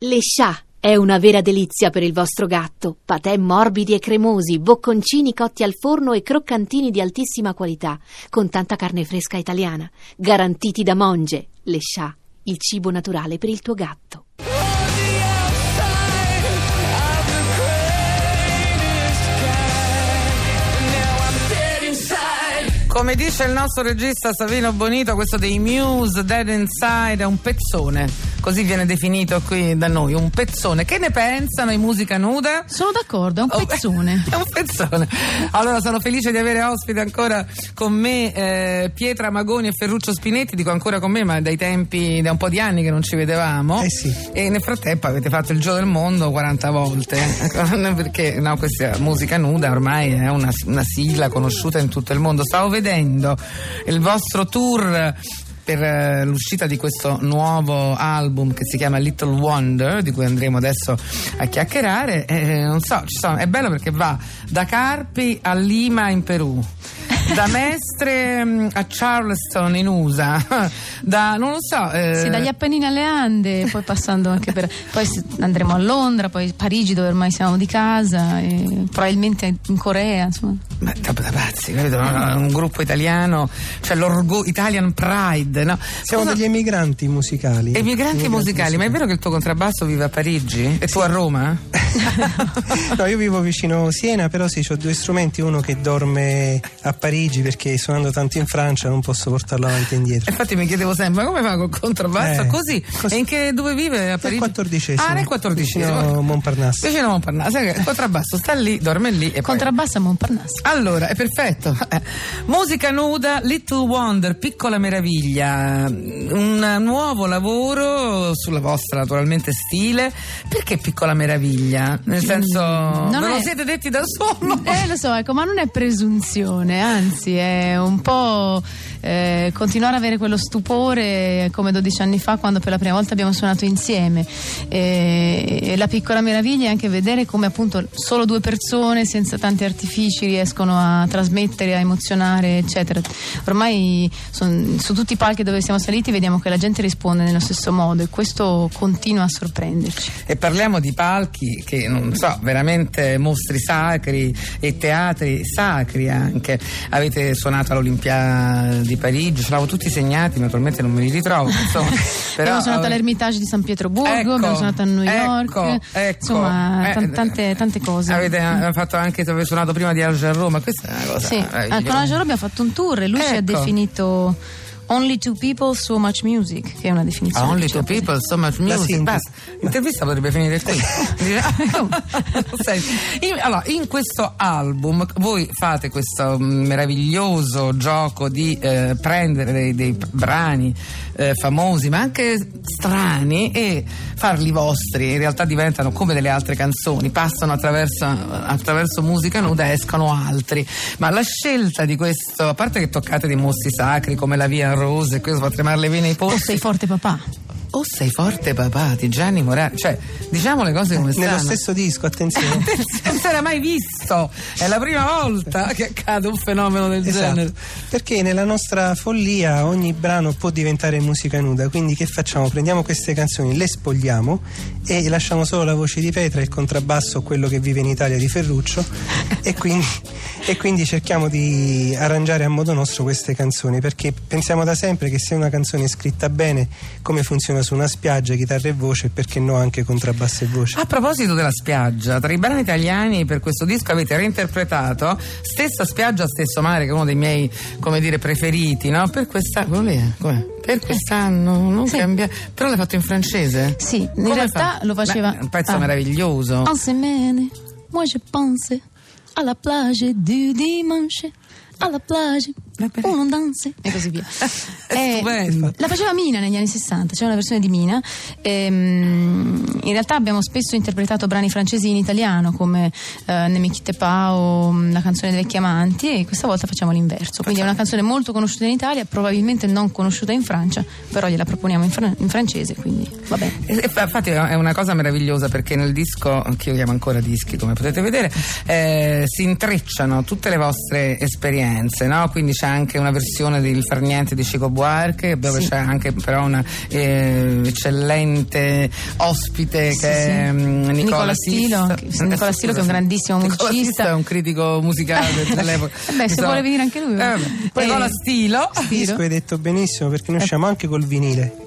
Le Chat è una vera delizia per il vostro gatto. Patè morbidi e cremosi, bocconcini cotti al forno e croccantini di altissima qualità, con tanta carne fresca italiana, garantiti da Monge. Le Chat, il cibo naturale per il tuo gatto. Come dice il nostro regista Savino Bonito, questo dei Muse Dead Inside è un pezzone, così viene definito qui da noi, un pezzone. Che ne pensano i Musica Nuda? Sono d'accordo, è un Oh, pezzone. è un pezzone. Allora sono felice di avere ospite ancora con me eh, Pietra Magoni e Ferruccio Spinetti, dico ancora con me, ma dai tempi, da un po' di anni che non ci vedevamo. Eh sì. E nel frattempo avete fatto il giro del mondo 40 volte. Ecco, Perché no, questa musica nuda ormai è una, una sigla conosciuta in tutto il mondo. Stavo vedendo il vostro tour per eh, l'uscita di questo nuovo album che si chiama Little Wonder, di cui andremo adesso a chiacchierare. Eh, non so, sono- è bello perché va da Carpi a Lima in Perù. Da Mestre mm, a Charleston in USA, da non lo so. eh, Sì, dagli Appennini alle Ande, poi passando anche per. Poi andremo a Londra, poi Parigi dove ormai siamo di casa, e probabilmente in Corea, insomma. Ma da, da pazzi, capito? Un gruppo italiano, cioè l'orgoglio, Italian Pride, no? Siamo Scusa, degli emigranti musicali. emigranti musicali, ma è vero che il tuo contrabbasso vive a Parigi? E tu a Roma? no, io vivo vicino Siena, però sì, ho due strumenti, uno che dorme a Parigi perché suonando tanto in Francia non posso portarlo avanti e indietro. Infatti mi chiedevo sempre, ma come fa col contrabbasso? Eh, così? così. E in che, dove vive a Nel Parigi? quattordicesimo. Ah, nel quattordicesimo. Vicino Montparnasse. Vicino a Montparnasse. Il contrabbasso sta lì, dorme lì e. Contrabbasso a Montparnasse. Allora, è perfetto. Musica nuda, Little Wonder, Piccola Meraviglia, un nuovo lavoro sulla vostra naturalmente stile. Perché Piccola Meraviglia? Nel senso, non ve lo è- siete detti da solo? Eh, lo so, ecco, ma non è presunzione, anzi, è un po' eh, continuare ad avere quello stupore come 12 anni fa quando per la prima volta abbiamo suonato insieme. E, e la piccola meraviglia è anche vedere come appunto solo due persone senza tanti artifici riescono a trasmettere, a emozionare, eccetera. Ormai son- su tutti i palchi dove siamo saliti vediamo che la gente risponde nello stesso modo e questo continua a sorprenderci. E parliamo di palchi che non so, veramente mostri sacri e teatri sacri anche. Avete suonato all'Olimpia di Parigi, ce l'avevo tutti segnati, naturalmente non me li ritrovo. Insomma, però, abbiamo suonato eh, all'Ermitage di San Pietroburgo, Ecco, abbiamo suonato a New York, ecco, ecco. insomma Eh, tan- tante, tante cose. Avete eh, fatto anche, avete suonato prima di Alge a Roma, questa è una cosa. Sì, eh, ah, con Angelo abbiamo fatto un tour e lui ci ha Ecco. definito Only two people, so much music, che è una definizione. Only che ci two people, so much music. Basta. L'intervista potrebbe finire qui. In, allora, in questo album voi fate questo mm, meraviglioso gioco di eh, prendere dei, dei brani eh, famosi, ma anche strani, e farli vostri. In realtà diventano come delle altre canzoni, passano attraverso, attraverso musica nuda, escono altri. Ma la scelta di questo, a parte che toccate dei mostri sacri come la Via Rose, questo fa tremare le vene ai polsi. sei forte papà. Oh, sei forte papà di Gianni Morandi. Cioè, diciamo le cose come Nello stanno. stesso disco, attenzione. non si era mai visto. È la prima volta che accade un fenomeno del genere. Esatto, perché nella nostra follia ogni brano può diventare musica nuda, quindi che facciamo? Prendiamo queste canzoni, le spogliamo e lasciamo solo la voce di Petra, il contrabbasso, quello che vive in Italia di Ferruccio e quindi, e quindi cerchiamo di arrangiare a modo nostro queste canzoni, perché pensiamo da sempre che se una canzone è scritta bene, come funziona su una spiaggia, chitarra e voce, perché no anche contrabbasso e voce? A proposito della spiaggia, tra i brani italiani per questo disco avete reinterpretato Stessa spiaggia, stesso mare, che è uno dei miei, come dire, preferiti, no? Per questa. quello lì è? Com'è? Per quest'anno non Sì. cambia. Però l'hai fatto in francese? Sì, in Come realtà fa? lo faceva. Beh, è un pezzo Ah. meraviglioso. En semaine, moi je pense à la plage du dimanche, à la plage, uno danse e così via. È stupendo. la faceva Mina negli anni 60, c'è una versione di Mina. Ehm, in realtà abbiamo spesso interpretato brani francesi in italiano come eh, Ne mi quitte pas o mm, la canzone dei vecchi amanti e questa volta facciamo l'inverso. Quindi è una canzone molto conosciuta in Italia, probabilmente non conosciuta in Francia, però gliela proponiamo in, fran- in francese, quindi va bene. E- fa- Infatti è una cosa meravigliosa perché nel disco, che io chiamo ancora dischi come potete vedere, eh, si intrecciano tutte le vostre esperienze, no? quindi c'è anche una versione del Far Niente di Chico Buarque dove Sì. c'è anche però una eh, eccellente ospite Sì, che sì. è mm, Nicola, Nicola. Stilo, Eh, Nicola Stilo che è un grandissimo Nicola musicista. È un critico musicale dell'epoca. Eh beh, se Insomma, vuole venire anche lui. eh. Poi Eh, Nicola Stilo. Il disco hai detto benissimo perché noi usciamo anche col vinile.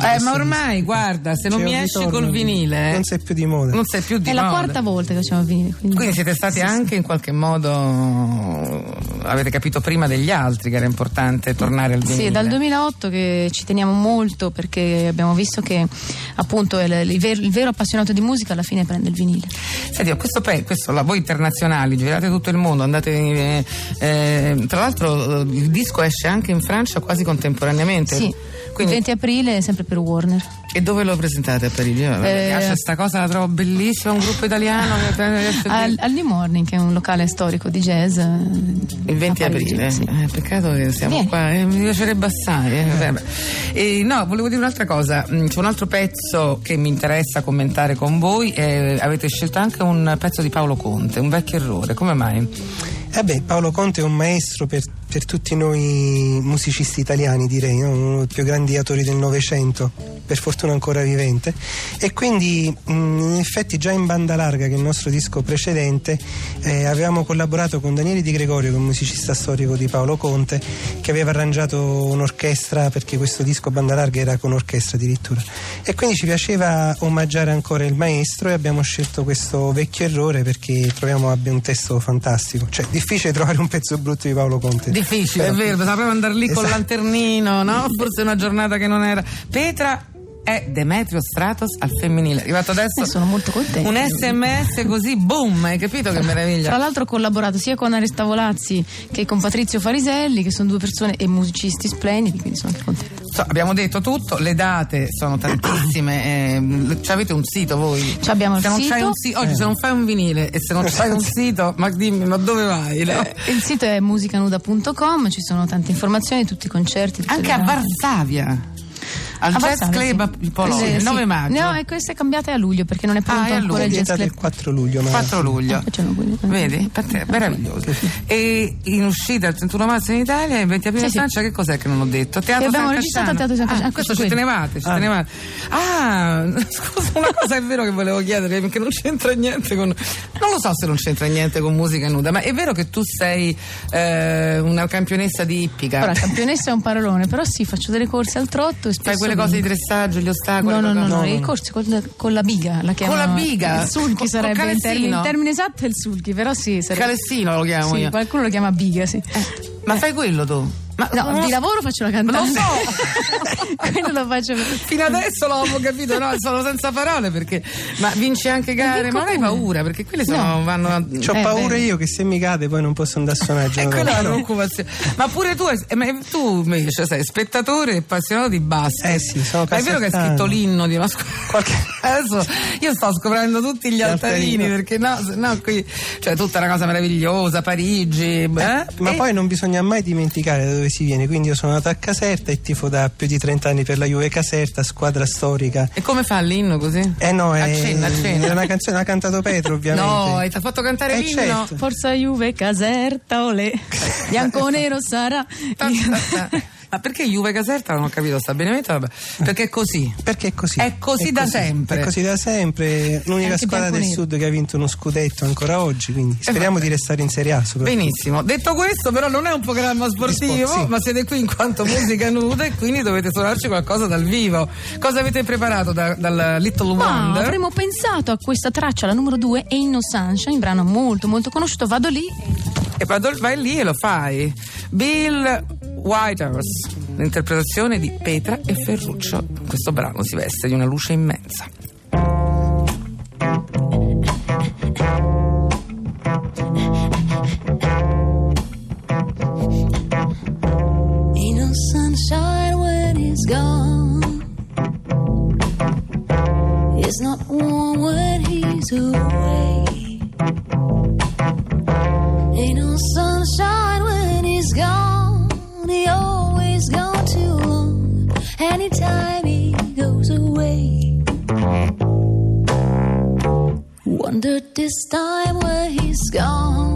Eh, ma ormai, guarda, se non mi esce col vinile, Non sei più di moda. non sei più di È la moda. quarta volta che facciamo vinile. Quindi, Quindi siete stati anche in qualche modo avete capito prima degli altri che era importante tornare al vinile. Sì, dal 2008 che ci teniamo molto perché abbiamo visto che appunto il, il vero, il vero appassionato di musica alla fine prende il vinile. Senti, questo, questo la voi internazionali, girate tutto il mondo, andate eh, eh, tra l'altro eh, il disco esce anche in Francia quasi contemporaneamente. Sì, Quindi, il 20 aprile sempre per Warner. e dove lo presentate a Parigi? Io, Mi Eh, piace sta cosa, la trovo bellissima, un gruppo italiano che Al, al New Morning che è un locale storico di jazz. eh, Il 20 a Parigi, aprile, sì. Eh, peccato che siamo Vieni. qua, eh, mi piacerebbe assai. eh. E, no, volevo dire un'altra cosa, Mm, c'è un altro pezzo che mi interessa commentare con voi, eh, avete scelto anche un pezzo di Paolo Conte, un vecchio errore, come mai? Eh beh, Paolo Conte è un maestro per, per tutti noi musicisti italiani, direi, no? uno dei più grandi autori del Novecento, per fortuna ancora vivente. E quindi, in effetti, già in banda larga, che è il nostro disco precedente, eh, avevamo collaborato con Daniele Di Gregorio, che è un musicista storico di Paolo Conte, che aveva arrangiato un'orchestra, perché questo disco banda larga era con orchestra addirittura. E quindi ci piaceva omaggiare ancora il maestro e abbiamo scelto questo vecchio errore perché troviamo abbia un testo fantastico. Cioè, difficile trovare un pezzo brutto di Paolo Conte. Difficile, è vero, sapevo andare lì col Esatto. lanternino, no? Forse una giornata che non era. Petra è Demetrio Stratos al femminile. È arrivato adesso Eh, sono molto contenta. un sms così, boom, hai capito che meraviglia? Tra l'altro ho collaborato sia con Aresta Volazzi che con Patrizio Fariselli, che sono due persone e musicisti splendidi, quindi sono anche contenta. So, abbiamo detto tutto, le date sono tantissime. ci avete un sito voi? Ci abbiamo il se non sito. un si- oggi se non fai un vinile e se non c'hai un sito, ma dimmi, ma dove vai? no? Eh, Il sito è musicanuda.com, ci sono tante informazioni, tutti i concerti. Anche a. Varsavia. Al Jazz Club sì. Polonia, Eh, il sì. 9 maggio. No, e questa è cambiata a luglio perché non è pronto Ah, è a ancora il luglio. Jazz Club. il 4 luglio, ma 4 luglio. Facciamo quello. Vedi? Te, meraviglioso. E in uscita il 31 marzo in Italia e il 20 aprile in Sì, sì. Francia, che cos'è che non ho detto? Teatro Che abbiamo San registrato al Teatro San Casciano. Ah, questo ci tenevate, ci Ah. tenevate. Ah, scusa, una cosa è vero che volevo chiedere, perché non c'entra niente con. Non lo so se non c'entra niente con musica nuda, ma è vero che tu sei eh, una campionessa di ippica. Ora, campionessa è un parolone, però sì, faccio delle corse al trotto e spesso quelle cose di dressaggio, gli ostacoli. No, no, no, no, i corsi con, con la biga la chiamano. Con la biga? Il sulchi sarebbe il termine, il termine esatto è il sulchi, però sì, sarebbe. Calessino lo chiamo Sì, qualcuno lo chiama biga, sì. Ma fai quello tu? Ma No, non di lavoro faccio la cantante. Lo so. Quello lo faccio Fino adesso l'avevo capito, no, sono senza parole perché. Ma vinci anche gare, ma non hai paura perché quelli sono. No. vanno a. Ho Eh, paura beh. io che se mi cade poi non posso andare a suonare E giorno quella è preoccupazione. Ma pure tu, eh, ma tu invece sei spettatore e appassionato di basket. Eh sì, sono Ma è vero che hai scritto l'inno di una scuola? Qualche- Adesso io sto scoprendo tutti gli altarini perché no, no qui cioè tutta una cosa meravigliosa, Parigi. eh? Ma E- poi non bisogna mai dimenticare da dove si viene, quindi io sono nato a Caserta e tifo da più di 30 anni per la Juve Caserta, squadra storica. E come fa l'inno così? Eh no, è, Accenna, accenna. è una canzone, l'ha cantato Petro ovviamente. No, e ti ha fatto cantare Eh, l'inno? certo. Forza Juve, Caserta, olè. Bianco-nero sarà. Ma perché Juve Caserta non ho capito sta bene vabbè. perché è così Perché è così. È così da sempre. È così da sempre. L'unica squadra del sud che ha vinto uno scudetto ancora oggi, quindi speriamo vabbè. di restare in Serie A. benissimo detto questo però non è un programma sportivo sport, sì. ma siete qui in quanto musica nuda e quindi dovete suonarci qualcosa dal vivo cosa avete preparato da- dal Little Ma Wonder avremmo pensato a questa traccia, la numero 2, Ain't No Sunshine, brano molto molto conosciuto. Vado lì. e poi vai lì e lo fai Bill Whitehurst l'interpretazione di Petra e Ferruccio questo brano si veste di una luce immensa. It's not warm when he's away. Ain't no sunshine when he's gone. He always gone too long. Anytime he goes away. Wonder this time where he's gone.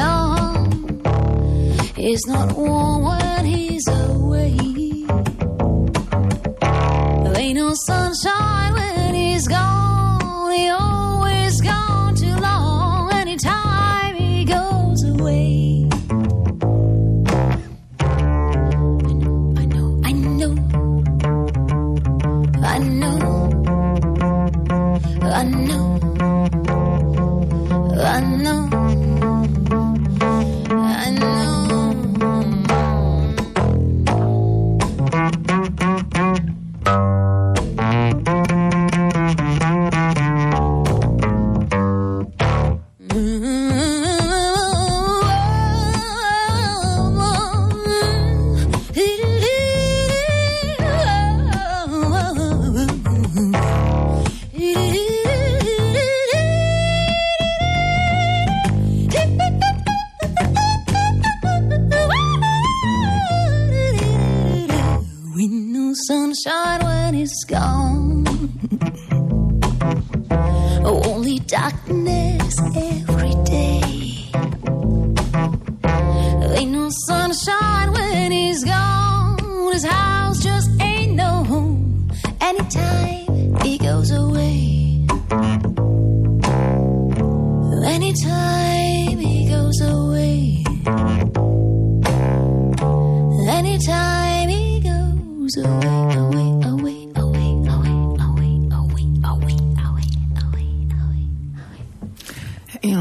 Gone. It's not warm when he's away. There ain't no sunshine when he's gone. He always gone too long. Anytime he goes away. I know, I know, I know, I know, I know, I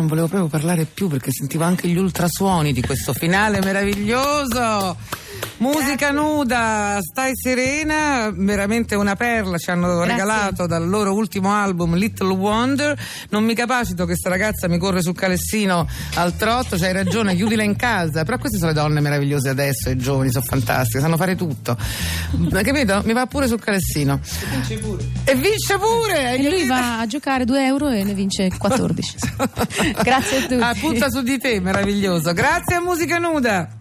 volevo proprio parlare più perché sentivo anche gli ultrasuoni di questo finale meraviglioso. Musica nuda, stai serena, veramente una perla, ci hanno Grazie. regalato dal loro ultimo album Little Wonder. Non mi capacito, questa ragazza mi corre sul calessino al trotto, c'hai ragione, chiudila in casa. Però queste sono le donne meravigliose adesso, i giovani, sono fantastiche, sanno fare tutto. Ma Capito? Mi va pure sul calessino. E vince pure! hai E lui va a giocare 2 euro e ne vince 14. Grazie a tutti. Ah, punta su di te, meraviglioso. Grazie a Musica Nuda.